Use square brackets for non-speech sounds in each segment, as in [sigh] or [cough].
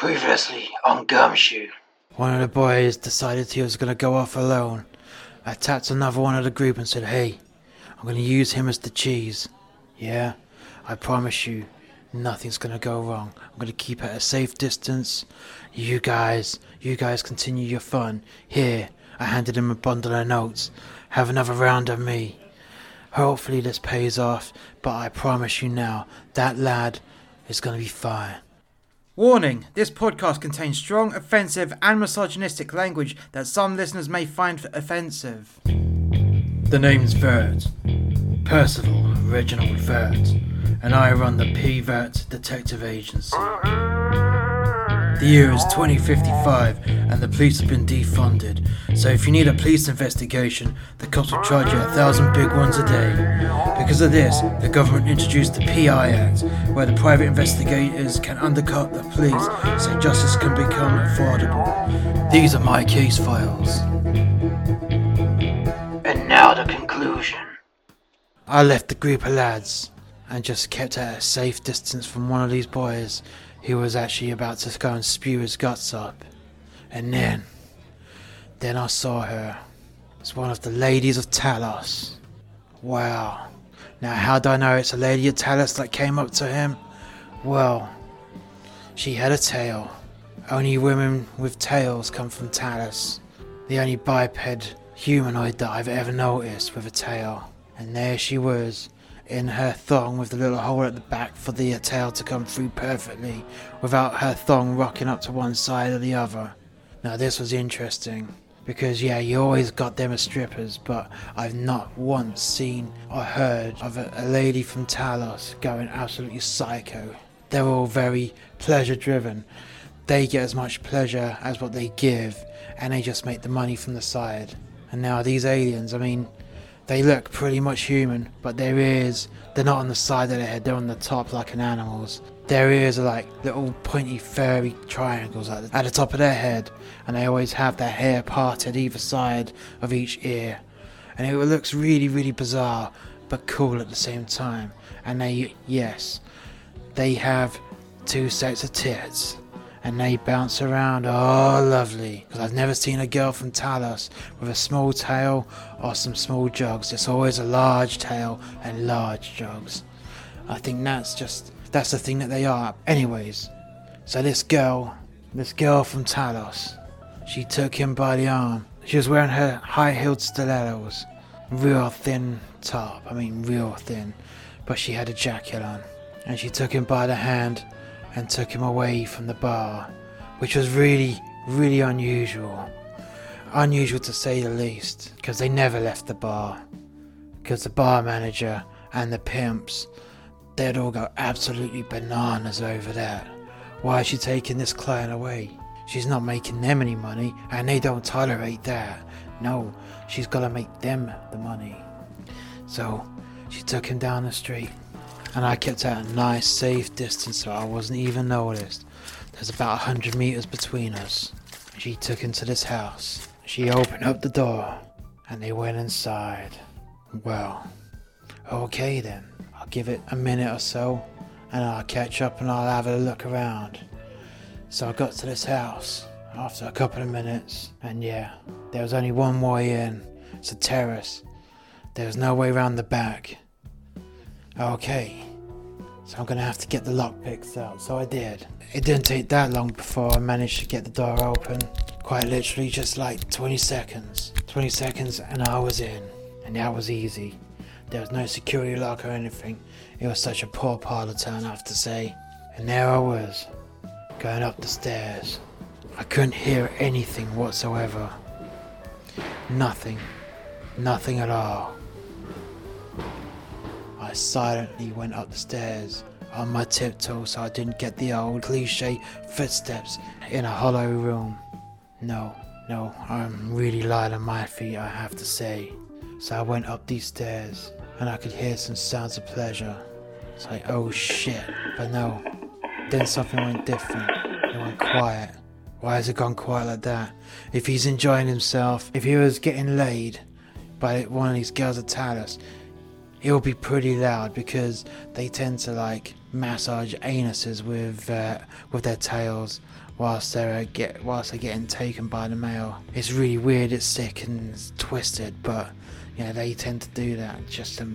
Previously on Gumshoe. One of the boys decided he was going to go off alone. I tapped another one of the group and said, Hey, I'm going to use him as the cheese. Yeah, I promise you, nothing's going to go wrong. I'm going to keep at a safe distance. You guys, you guys continue your fun. Here, I handed him a bundle of notes. Have another round of me. Hopefully this pays off, but I promise you now, that lad is going to be fine. Warning this podcast contains strong, offensive, and misogynistic language that some listeners may find offensive. The name's Vert. Percival Reginald Vert, and I run the P Vert Detective Agency. The year is 2055 and the police have been defunded. So if you need a police investigation, the cops will charge you a thousand big ones a day. Because of this, the government introduced the PI Act, where the private investigators can undercut the police so justice can become affordable. These are my case files. And now the conclusion. I left the group of lads and just kept at a safe distance from one of these boys he was actually about to go and spew his guts up. And then, then I saw her. It's one of the ladies of Talos. Wow. Now, how do I know it's a lady of Talos that came up to him? Well, she had a tail. Only women with tails come from Talos. The only biped humanoid that I've ever noticed with a tail. And there she was, in her thong with the little hole at the back for the tail to come through perfectly without her thong rocking up to one side or the other. Now, this was interesting because, yeah, you always got them as strippers, but I've not once seen or heard of a, a lady from Talos going absolutely psycho. They're all very pleasure driven. They get as much pleasure as what they give, and they just make the money from the side. And now these aliens, I mean, they look pretty much human, but their ears, they're not on the side of their head, they're on the top like an animal's. Their ears are like little pointy furry triangles at the, at the top of their head, and they always have their hair parted either side of each ear. And it looks really, really bizarre, but cool at the same time. And they, yes, they have two sets of tits and they bounce around. Oh, lovely. Because I've never seen a girl from Talos with a small tail or some small jugs. It's always a large tail and large jugs. I think that's just, that's the thing that they are. Anyways, so this girl, this girl from Talos, she took him by the arm. She was wearing her high heeled stilettos. Real thin top. I mean, real thin. But she had a jacket on. And she took him by the hand and took him away from the bar, which was really, really unusual. Unusual to say the least, because they never left the bar. Because the bar manager and the pimps, they'd all go absolutely bananas over that. Why is she taking this client away? She's not making them any money, and they don't tolerate that. No, she's gotta make them the money. So, she took him down the street and I kept at a nice safe distance so I wasn't even noticed. There's about a hundred meters between us. She took into this house. She opened up the door and they went inside. Well, okay then. I'll give it a minute or so and I'll catch up and I'll have a look around. So I got to this house after a couple of minutes and yeah, there was only one way in. It's a terrace. There was no way around the back. Okay, so I'm gonna have to get the lock lockpicks out. So I did. It didn't take that long before I managed to get the door open. Quite literally, just like 20 seconds. 20 seconds, and I was in. And that was easy. There was no security lock or anything. It was such a poor parlor turn, I have to say. And there I was, going up the stairs. I couldn't hear anything whatsoever. Nothing. Nothing at all. I silently went up the stairs on my tiptoes so I didn't get the old cliche footsteps in a hollow room. No, no, I'm really light on my feet, I have to say. So I went up these stairs and I could hear some sounds of pleasure. It's like, oh shit. But no, then something went different. It went quiet. Why has it gone quiet like that? If he's enjoying himself, if he was getting laid by one of these girls at Talos, it will be pretty loud because they tend to like massage anuses with uh, with their tails whilst they're uh, get whilst they're getting taken by the male. It's really weird. It's sick and it's twisted, but yeah, they tend to do that just to,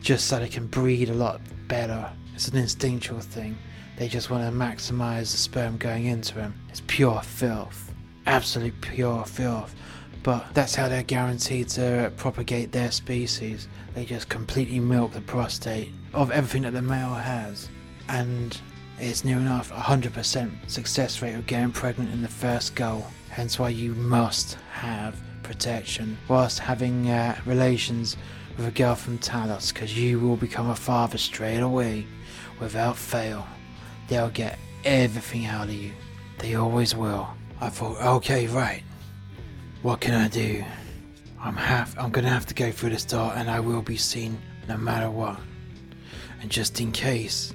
just so they can breed a lot better. It's an instinctual thing. They just want to maximize the sperm going into them. It's pure filth, absolute pure filth. But that's how they're guaranteed to propagate their species. They just completely milk the prostate of everything that the male has. And it's near enough 100% success rate of getting pregnant in the first go. Hence why you must have protection whilst having uh, relations with a girl from Talos because you will become a father straight away without fail. They'll get everything out of you. They always will. I thought, okay, right. What can I do? I'm have I'm gonna have to go through this door and I will be seen no matter what. And just in case,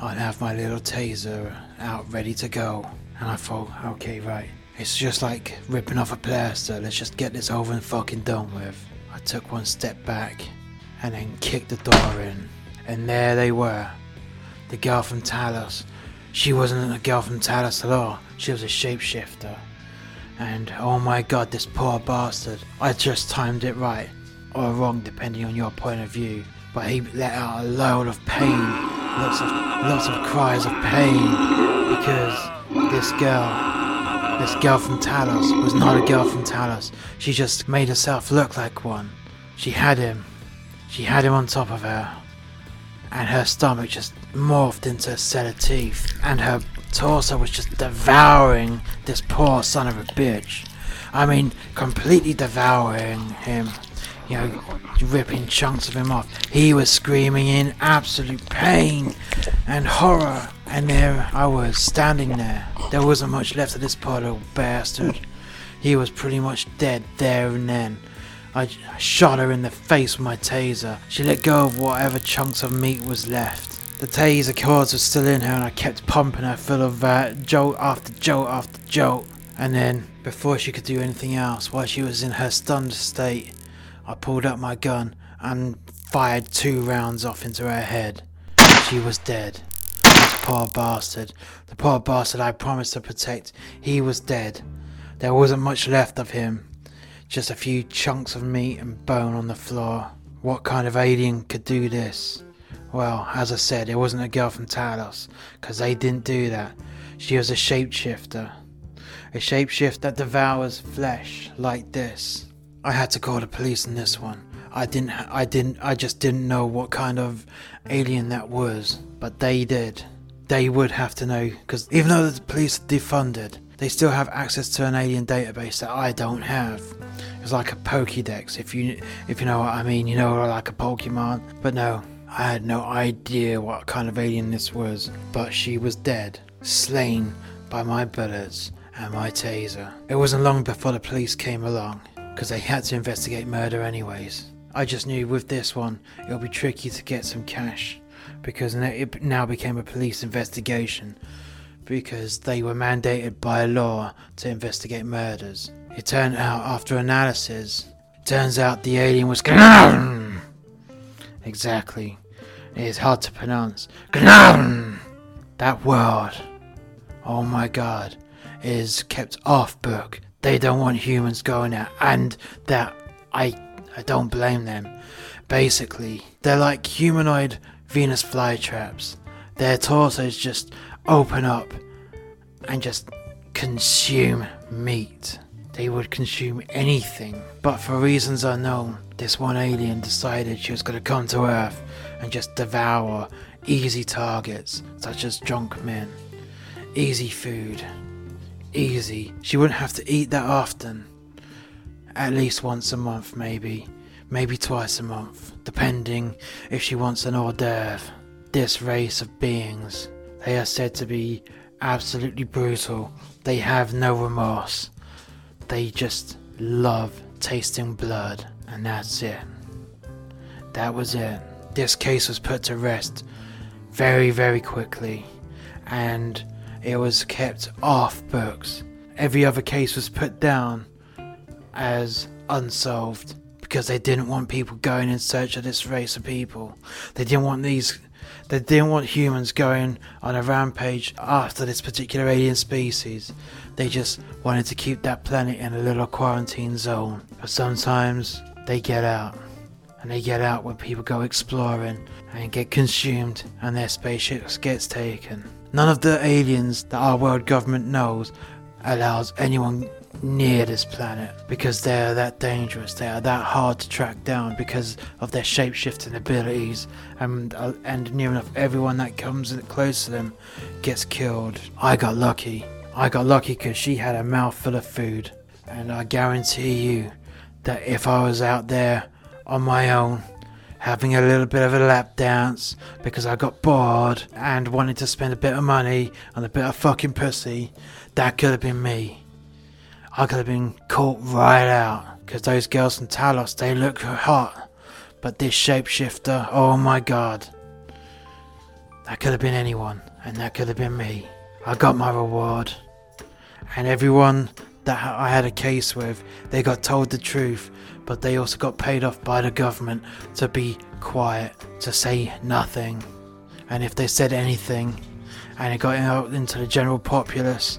I'd have my little taser out ready to go. And I thought, okay, right. It's just like ripping off a plaster. Let's just get this over and fucking done with. I took one step back and then kicked the door in. And there they were. The girl from Talos. She wasn't a girl from Talos at all. She was a shapeshifter. And oh my god, this poor bastard. I just timed it right. Or wrong, depending on your point of view. But he let out a load of pain. Lots of lots of cries of pain. Because this girl this girl from Talos was not a girl from Talos. She just made herself look like one. She had him. She had him on top of her. And her stomach just morphed into a set of teeth. And her torso was just devouring this poor son of a bitch. I mean, completely devouring him. You know, ripping chunks of him off. He was screaming in absolute pain and horror. And there I was, standing there. There wasn't much left of this poor little bastard. He was pretty much dead there and then. I shot her in the face with my taser. She let go of whatever chunks of meat was left. The taser cords were still in her and I kept pumping her full of uh, jolt after jolt after jolt. And then, before she could do anything else, while she was in her stunned state, I pulled up my gun and fired two rounds off into her head. She was dead. This poor bastard. The poor bastard I promised to protect. He was dead. There wasn't much left of him. Just a few chunks of meat and bone on the floor. What kind of alien could do this? Well, as I said, it wasn't a girl from Talos, because they didn't do that. She was a shapeshifter. A shapeshift that devours flesh like this. I had to call the police on this one. I didn't, I didn't, I just didn't know what kind of alien that was, but they did. They would have to know, because even though the police are defunded, they still have access to an alien database that I don't have. It's like a Pokédex, if you if you know what I mean. You know, like a Pokemon. But no, I had no idea what kind of alien this was. But she was dead, slain by my bullets and my taser. It wasn't long before the police came along, because they had to investigate murder anyways. I just knew with this one, it'll be tricky to get some cash, because it now became a police investigation because they were mandated by law to investigate murders. It turned out, after analysis, turns out the alien was [coughs] exactly. It is hard to pronounce. That word. Oh my god. Is kept off book. They don't want humans going there, and that I I don't blame them. Basically, they're like humanoid Venus flytraps. Their torsos just open up and just consume meat. They would consume anything. But for reasons unknown, this one alien decided she was going to come to Earth and just devour easy targets, such as drunk men. Easy food. Easy. She wouldn't have to eat that often. At least once a month, maybe. Maybe twice a month, depending if she wants an hors d'oeuvre. This race of beings, they are said to be absolutely brutal. They have no remorse. They just love tasting blood, and that's it. That was it. This case was put to rest very, very quickly, and it was kept off books. Every other case was put down as unsolved because they didn't want people going in search of this race of people. They didn't want these. They didn't want humans going on a rampage after this particular alien species. They just wanted to keep that planet in a little quarantine zone. But sometimes they get out. And they get out when people go exploring and get consumed and their spaceships gets taken. None of the aliens that our world government knows allows anyone near this planet because they are that dangerous. They are that hard to track down because of their shapeshifting abilities, and uh, and near enough everyone that comes close to them gets killed. I got lucky. I got lucky because she had a mouthful of food, and I guarantee you that if I was out there on my own having a little bit of a lap dance because I got bored and wanted to spend a bit of money on a bit of fucking pussy, that could have been me. I could have been caught right out because those girls from Talos, they look hot. But this shapeshifter, oh my god. That could have been anyone, and that could have been me. I got my reward. And everyone that I had a case with, they got told the truth, but they also got paid off by the government to be quiet, to say nothing. And if they said anything, and it got out into the general populace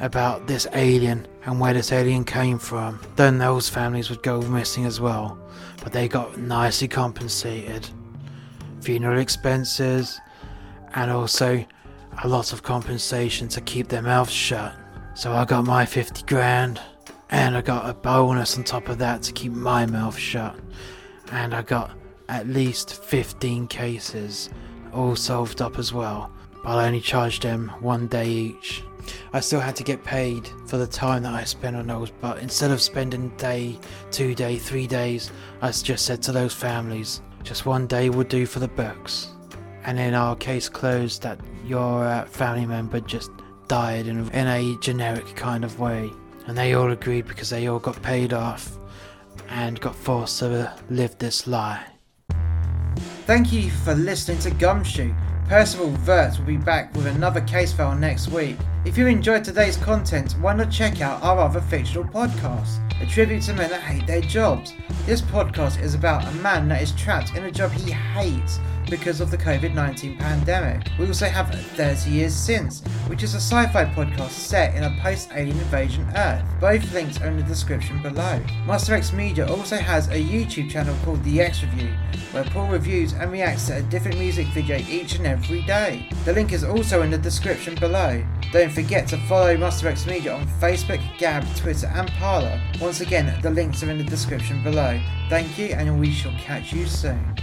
about this alien and where this alien came from, then those families would go missing as well. But they got nicely compensated. Funeral expenses, and also a lot of compensation to keep their mouths shut. So I got my 50 grand, and I got a bonus on top of that to keep my mouth shut. And I got at least 15 cases all solved up as well. But I only charged them one day each. I still had to get paid for the time that I spent on those, but instead of spending day, two day, three days, I just said to those families, just one day would do for the books. And in our case closed that your uh, family member just died in, in a generic kind of way. And they all agreed because they all got paid off and got forced to live this lie. Thank you for listening to Gumshoe. Percival Verts will be back with another case file next week. If you enjoyed today's content, why not check out our other fictional podcast, a tribute to men that hate their jobs. This podcast is about a man that is trapped in a job he hates because of the COVID 19 pandemic. We also have 30 Years Since, which is a sci fi podcast set in a post alien invasion Earth. Both links are in the description below. Master X Media also has a YouTube channel called The X Review, where Paul reviews and reacts to a different music video each and every day. The link is also in the description below. Don't forget to follow Master X Media on Facebook, Gab, Twitter, and Parler. Once again, the links are in the description below. Thank you, and we shall catch you soon.